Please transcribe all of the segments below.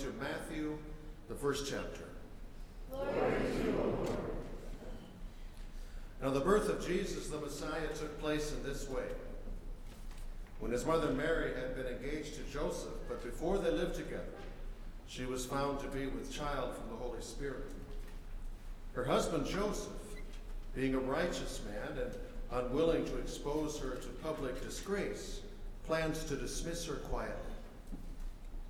to Matthew, the first chapter. Now, the birth of Jesus the Messiah took place in this way. When his mother Mary had been engaged to Joseph, but before they lived together, she was found to be with child from the Holy Spirit. Her husband Joseph, being a righteous man and unwilling to expose her to public disgrace, plans to dismiss her quietly.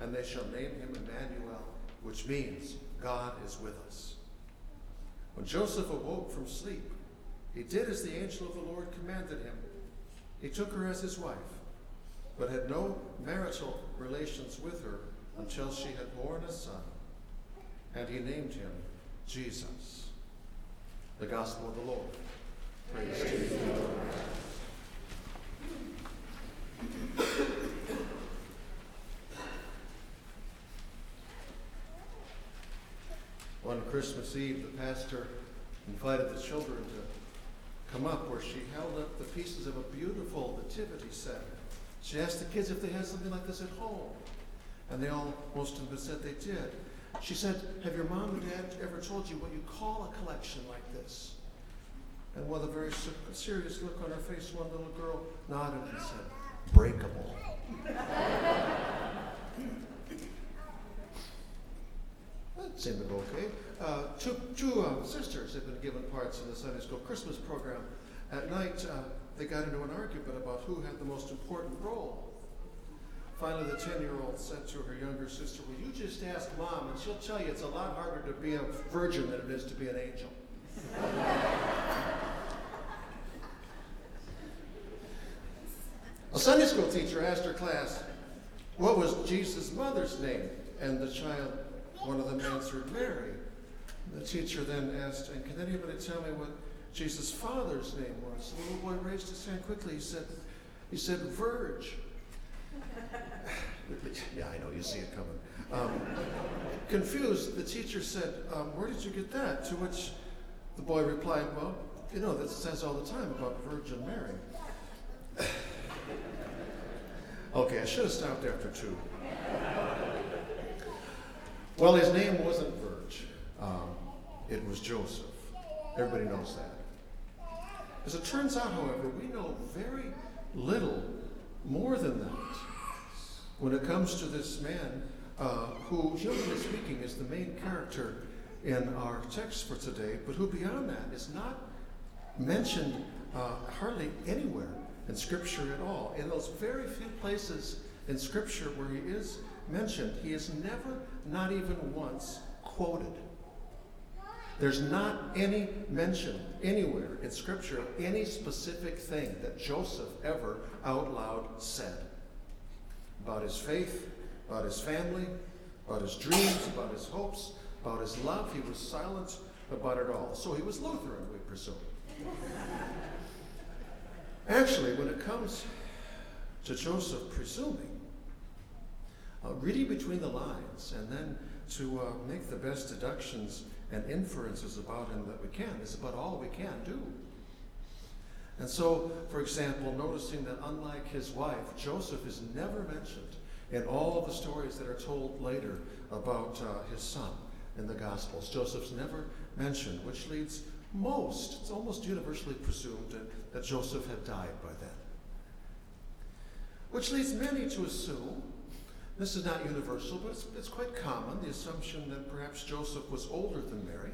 and they shall name him Emmanuel, which means God is with us. When Joseph awoke from sleep, he did as the angel of the Lord commanded him. He took her as his wife, but had no marital relations with her until she had borne a son, and he named him Jesus. The Gospel of the Lord. Praise to you, Lord. On Christmas Eve, the pastor invited the children to come up where she held up the pieces of a beautiful nativity set. She asked the kids if they had something like this at home. And they all, most of them said they did. She said, Have your mom and dad ever told you what you call a collection like this? And with a very serious look on her face, one little girl nodded and said, Breakable. Seemed okay. Uh, two two uh, sisters had been given parts in the Sunday school Christmas program. At night, uh, they got into an argument about who had the most important role. Finally, the 10 year old said to her younger sister, Well, you just ask mom, and she'll tell you it's a lot harder to be a virgin than it is to be an angel. a Sunday school teacher asked her class, What was Jesus' mother's name? And the child, one of them answered, Mary. The teacher then asked, And can anybody tell me what Jesus' father's name was? The little boy raised his hand quickly. He said, he said, Verge. yeah, I know, you see it coming. Um, confused, the teacher said, um, Where did you get that? To which the boy replied, Well, you know, that says all the time about Virgin Mary. okay, I should have stopped after two. Well, his name wasn't Verge, um, it was Joseph. Everybody knows that. As it turns out, however, we know very little more than that when it comes to this man uh, who, humanly speaking, is the main character in our text for today, but who beyond that is not mentioned uh, hardly anywhere in Scripture at all. In those very few places in Scripture where he is mentioned, he is never, not even once, quoted. There's not any mention anywhere in Scripture of any specific thing that Joseph ever out loud said about his faith, about his family, about his dreams, about his hopes, about his love. He was silent about it all. So he was Lutheran, we presume. Actually, when it comes to Joseph presuming, uh, reading between the lines and then to uh, make the best deductions and inferences about him that we can. It's about all we can do. And so, for example, noticing that unlike his wife, Joseph is never mentioned in all the stories that are told later about uh, his son in the Gospels. Joseph's never mentioned, which leads most, it's almost universally presumed that, that Joseph had died by then. Which leads many to assume this is not universal, but it's, it's quite common the assumption that perhaps Joseph was older than Mary.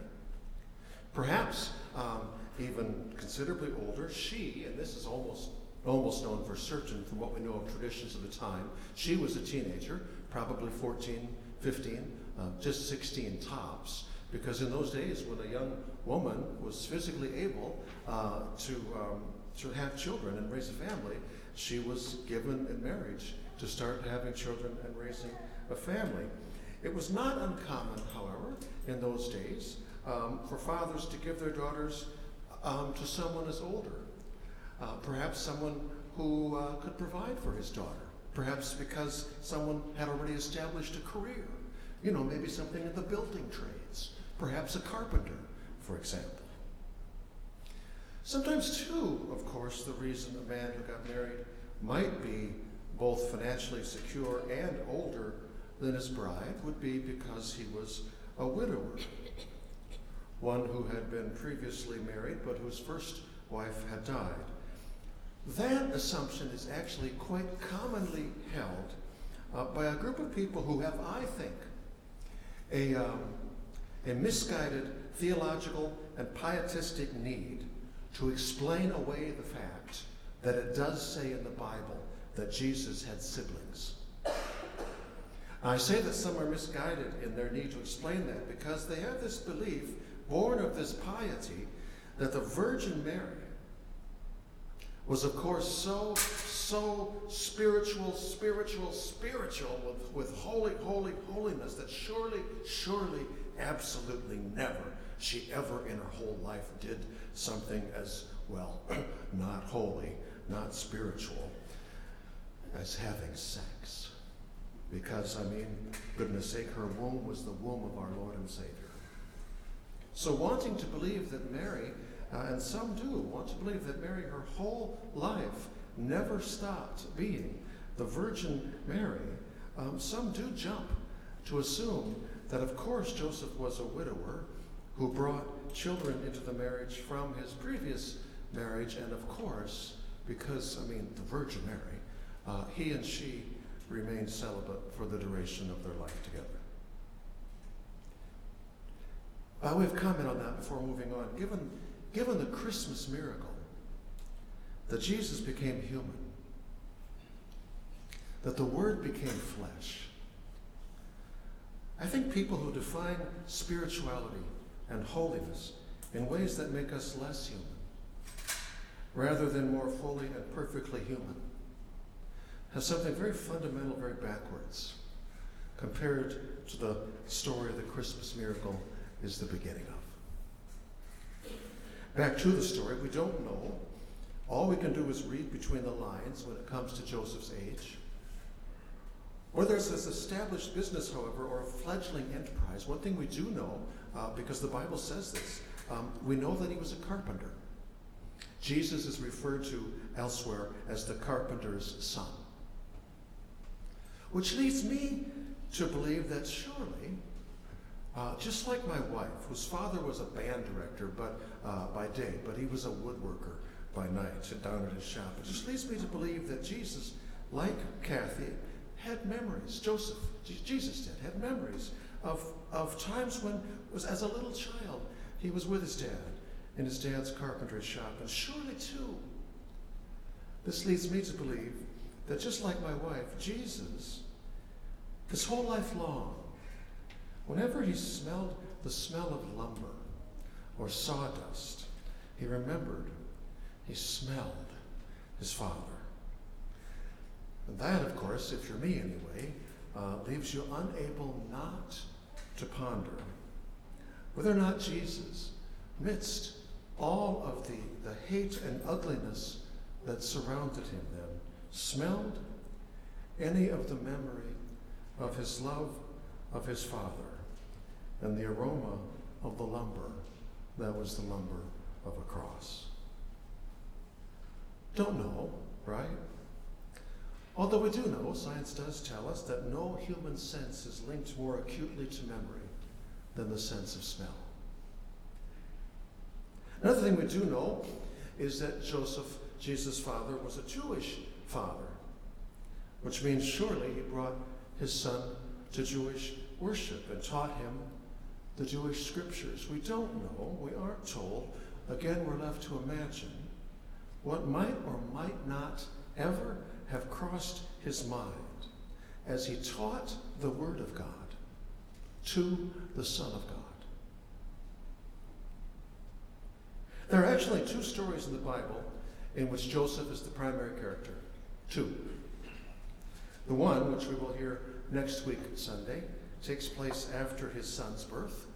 Perhaps um, even considerably older. She, and this is almost almost known for certain from what we know of traditions of the time, she was a teenager, probably 14, 15, uh, just 16 tops. Because in those days, when a young woman was physically able uh, to, um, to have children and raise a family, she was given in marriage to start having children and raising a family. It was not uncommon, however, in those days um, for fathers to give their daughters um, to someone as older, uh, perhaps someone who uh, could provide for his daughter, perhaps because someone had already established a career, you know, maybe something in the building trades, perhaps a carpenter, for example. Sometimes, too, of course, the reason a man who got married might be both financially secure and older than his bride would be because he was a widower, one who had been previously married but whose first wife had died. That assumption is actually quite commonly held uh, by a group of people who have, I think, a, um, a misguided theological and pietistic need to explain away the fact that it does say in the Bible that Jesus had siblings. I say that some are misguided in their need to explain that because they have this belief, born of this piety, that the Virgin Mary was, of course, so, so spiritual, spiritual, spiritual with, with holy, holy, holiness that surely, surely, absolutely never she ever in her whole life did something as well, not holy, not spiritual, as having sex. Because, I mean, goodness sake, her womb was the womb of our Lord and Savior. So, wanting to believe that Mary, uh, and some do, want to believe that Mary, her whole life, never stopped being the Virgin Mary, um, some do jump to assume that, of course, Joseph was a widower who brought children into the marriage from his previous marriage, and of course, because, I mean, the Virgin Mary, uh, he and she remain celibate for the duration of their life together. By way of comment on that before moving on, given, given the Christmas miracle that Jesus became human, that the Word became flesh, I think people who define spirituality and holiness in ways that make us less human, rather than more fully and perfectly human, has something very fundamental, very backwards, compared to the story of the Christmas miracle is the beginning of. Back to the story, we don't know. All we can do is read between the lines when it comes to Joseph's age. Whether it's this established business, however, or a fledgling enterprise, one thing we do know, uh, because the Bible says this, um, we know that he was a carpenter. Jesus is referred to elsewhere as the carpenter's son. Which leads me to believe that surely, uh, just like my wife, whose father was a band director but uh, by day, but he was a woodworker by night down at his shop, it just leads me to believe that Jesus, like Kathy, had memories. Joseph, Jesus did, had memories of, of times when, was as a little child, he was with his dad in his dad's carpentry shop. And surely, too, this leads me to believe that just like my wife, Jesus, his whole life long, whenever he smelled the smell of lumber or sawdust, he remembered, he smelled his father. And that, of course, if you're me anyway, uh, leaves you unable not to ponder whether or not Jesus, amidst all of the, the hate and ugliness that surrounded him then, smelled any of the memory of his love of his father and the aroma of the lumber that was the lumber of a cross. Don't know, right? Although we do know, science does tell us that no human sense is linked more acutely to memory than the sense of smell. Another thing we do know is that Joseph, Jesus' father, was a Jewish father, which means surely he brought his son to Jewish worship and taught him the Jewish scriptures. We don't know, we aren't told. Again, we're left to imagine what might or might not ever have crossed his mind as he taught the Word of God to the Son of God. There are actually two stories in the Bible in which Joseph is the primary character. Two. The one, which we will hear next week Sunday, takes place after his son's birth,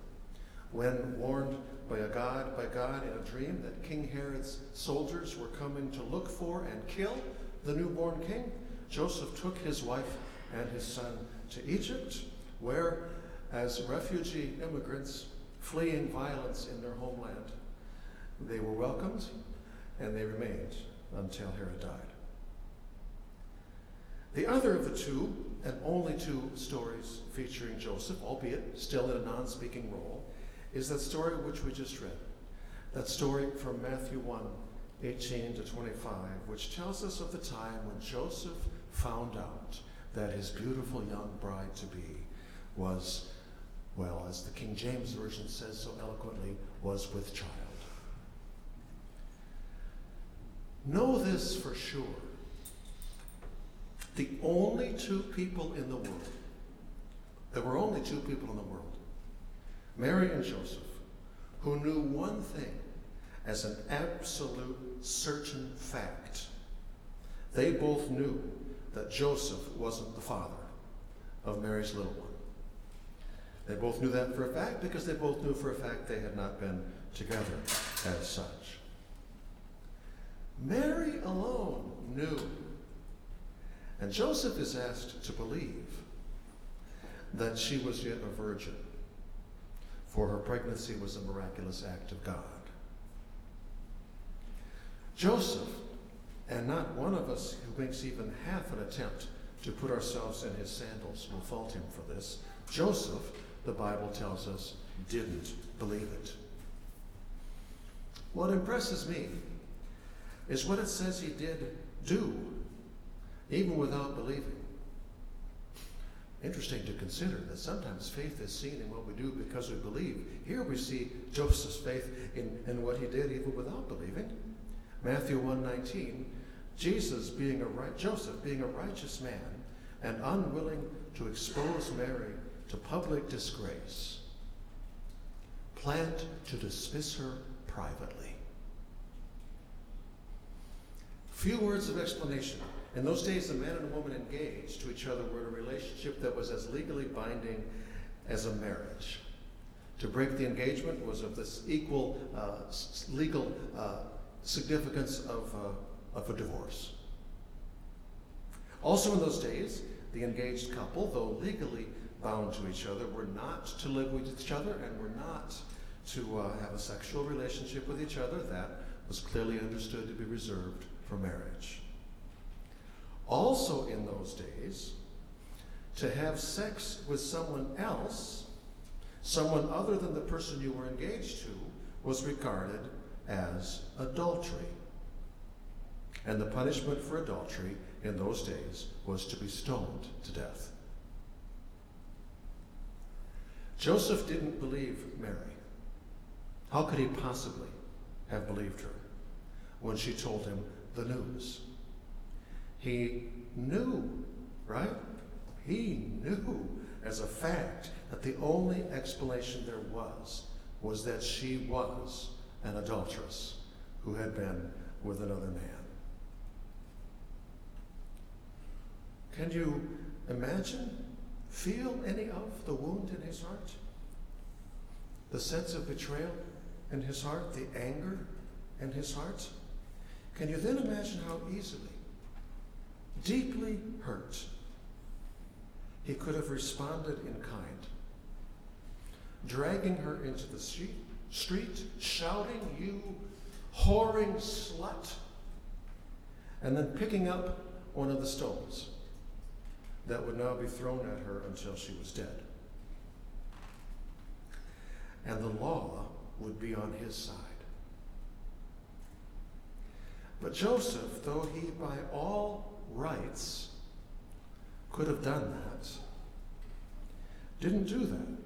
when warned by a God, by God in a dream that King Herod's soldiers were coming to look for and kill the newborn king, Joseph took his wife and his son to Egypt, where, as refugee immigrants fleeing violence in their homeland, they were welcomed and they remained until Herod died. The other of the two, and only two stories featuring Joseph, albeit still in a non speaking role, is that story which we just read. That story from Matthew 1 18 to 25, which tells us of the time when Joseph found out that his beautiful young bride to be was, well, as the King James Version says so eloquently, was with child. Know this for sure. The only two people in the world, there were only two people in the world, Mary and Joseph, who knew one thing as an absolute certain fact. They both knew that Joseph wasn't the father of Mary's little one. They both knew that for a fact because they both knew for a fact they had not been together as such. Mary alone knew. And Joseph is asked to believe that she was yet a virgin, for her pregnancy was a miraculous act of God. Joseph, and not one of us who makes even half an attempt to put ourselves in his sandals will fault him for this. Joseph, the Bible tells us, didn't believe it. What impresses me is what it says he did do, even without believing. Interesting to consider that sometimes faith is seen in what we do because we believe. Here we see Joseph's faith in, in what he did even without believing. Matthew 1:19, Jesus being a right, Joseph being a righteous man and unwilling to expose Mary to public disgrace, planned to dismiss her privately. Few words of explanation. In those days, a man and woman engaged to each other were in a relationship that was as legally binding as a marriage. To break the engagement was of this equal uh, legal uh, significance of, uh, of a divorce. Also, in those days, the engaged couple, though legally bound to each other, were not to live with each other and were not to uh, have a sexual relationship with each other. That was clearly understood to be reserved for marriage. Also, in those days, to have sex with someone else, someone other than the person you were engaged to, was regarded as adultery. And the punishment for adultery in those days was to be stoned to death. Joseph didn't believe Mary. How could he possibly have believed her when she told him the news? He knew, right? He knew as a fact that the only explanation there was was that she was an adulteress who had been with another man. Can you imagine, feel any of the wound in his heart? The sense of betrayal in his heart, the anger in his heart? Can you then imagine how easily, deeply hurt, he could have responded in kind, dragging her into the street shouting, You whoring slut, and then picking up one of the stones that would now be thrown at her until she was dead. And the law would be on his side. But Joseph, though he by all rights could have done that, didn't do that.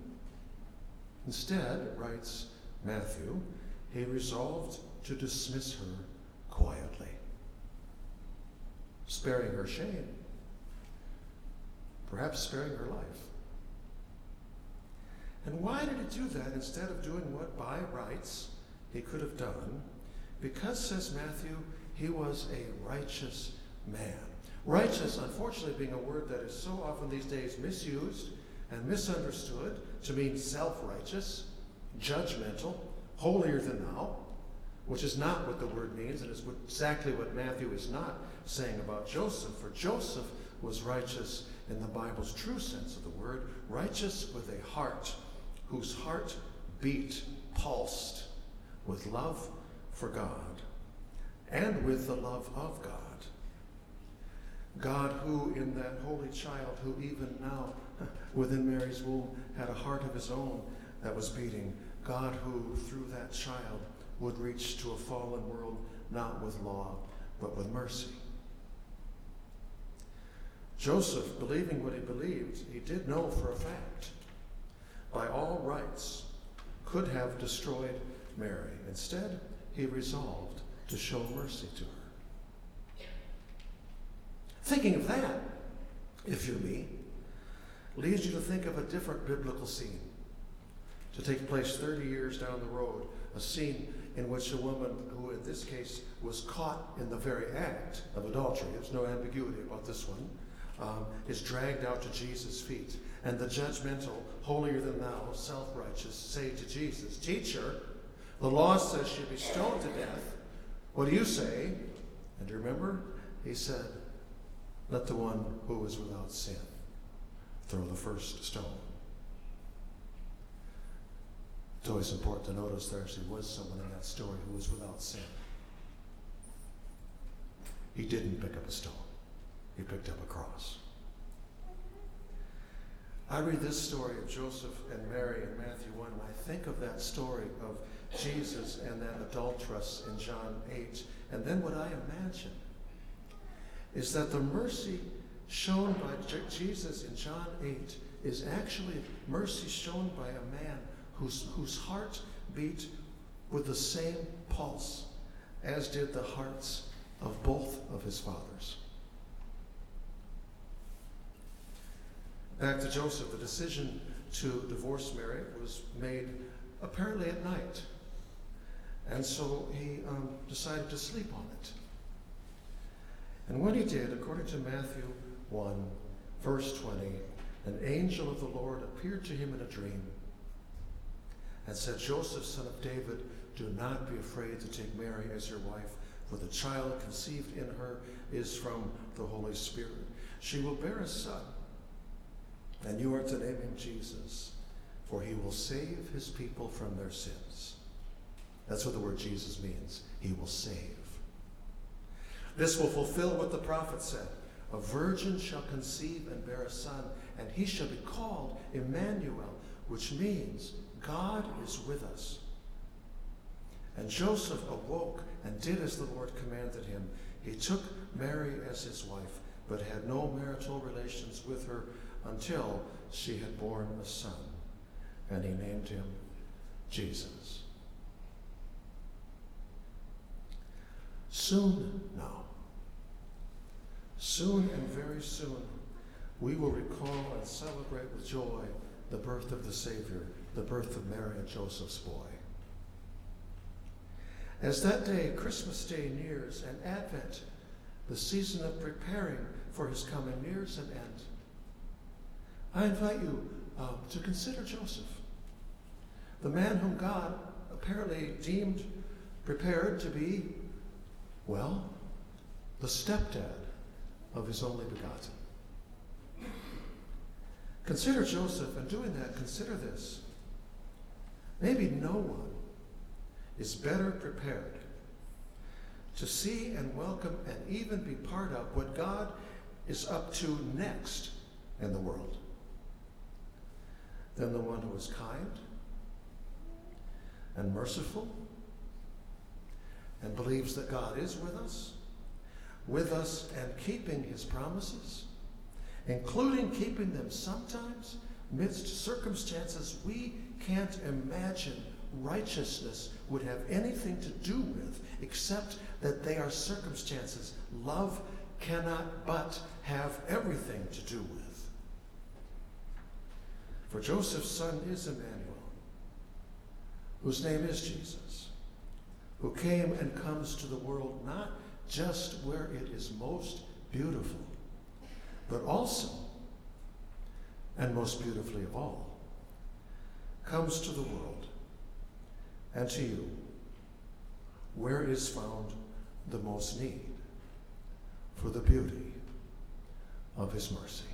Instead, writes Matthew, he resolved to dismiss her quietly, sparing her shame, perhaps sparing her life. And why did he do that instead of doing what by rights he could have done? Because, says Matthew, he was a righteous man. Righteous, unfortunately, being a word that is so often these days misused and misunderstood to mean self righteous, judgmental, holier than thou, which is not what the word means, and is exactly what Matthew is not saying about Joseph. For Joseph was righteous in the Bible's true sense of the word, righteous with a heart whose heart beat, pulsed with love for God and with the love of God. God, who in that holy child, who even now within Mary's womb had a heart of his own that was beating, God, who through that child would reach to a fallen world not with law, but with mercy. Joseph, believing what he believed, he did know for a fact, by all rights, could have destroyed Mary. Instead, he resolved to show mercy to her. Thinking of that, if you're me, leads you to think of a different biblical scene to take place 30 years down the road, a scene in which a woman, who in this case was caught in the very act of adultery, there's no ambiguity about this one, um, is dragged out to Jesus' feet. And the judgmental, holier than thou, self righteous say to Jesus, Teacher, the law says she'll be stoned to death. What do you say? And do you remember, he said, Let the one who is without sin throw the first stone. It's always important to notice there actually was someone in that story who was without sin. He didn't pick up a stone, he picked up a cross. I read this story of Joseph and Mary in Matthew 1, and I think of that story of Jesus and that adulteress in John 8. And then what I imagine is that the mercy shown by Jesus in John 8 is actually mercy shown by a man whose, whose heart beat with the same pulse as did the hearts of both of his fathers. Back to Joseph, the decision to divorce Mary was made apparently at night. And so he um, decided to sleep on it. And when he did, according to Matthew 1, verse 20, an angel of the Lord appeared to him in a dream and said, Joseph, son of David, do not be afraid to take Mary as your wife, for the child conceived in her is from the Holy Spirit. She will bear a son, and you are to name him Jesus, for he will save his people from their sins. That's what the word Jesus means. He will save. This will fulfill what the prophet said. A virgin shall conceive and bear a son, and he shall be called Emmanuel, which means God is with us. And Joseph awoke and did as the Lord commanded him. He took Mary as his wife, but had no marital relations with her until she had borne a son. And he named him Jesus. Soon now, soon and very soon, we will recall and celebrate with joy the birth of the Savior the birth of Mary and Joseph's boy. As that day, Christmas Day, nears and Advent, the season of preparing for his coming, nears an end, I invite you um, to consider Joseph, the man whom God apparently deemed prepared to be, well, the stepdad of his only begotten. Consider Joseph, and doing that, consider this. Maybe no one is better prepared to see and welcome and even be part of what God is up to next in the world than the one who is kind and merciful and believes that God is with us, with us and keeping his promises, including keeping them sometimes amidst circumstances we can't imagine righteousness would have anything to do with except that they are circumstances love cannot but have everything to do with. For Joseph's son is Emmanuel, whose name is Jesus, who came and comes to the world not just where it is most beautiful, but also and most beautifully of all, comes to the world and to you, where is found the most need for the beauty of his mercy.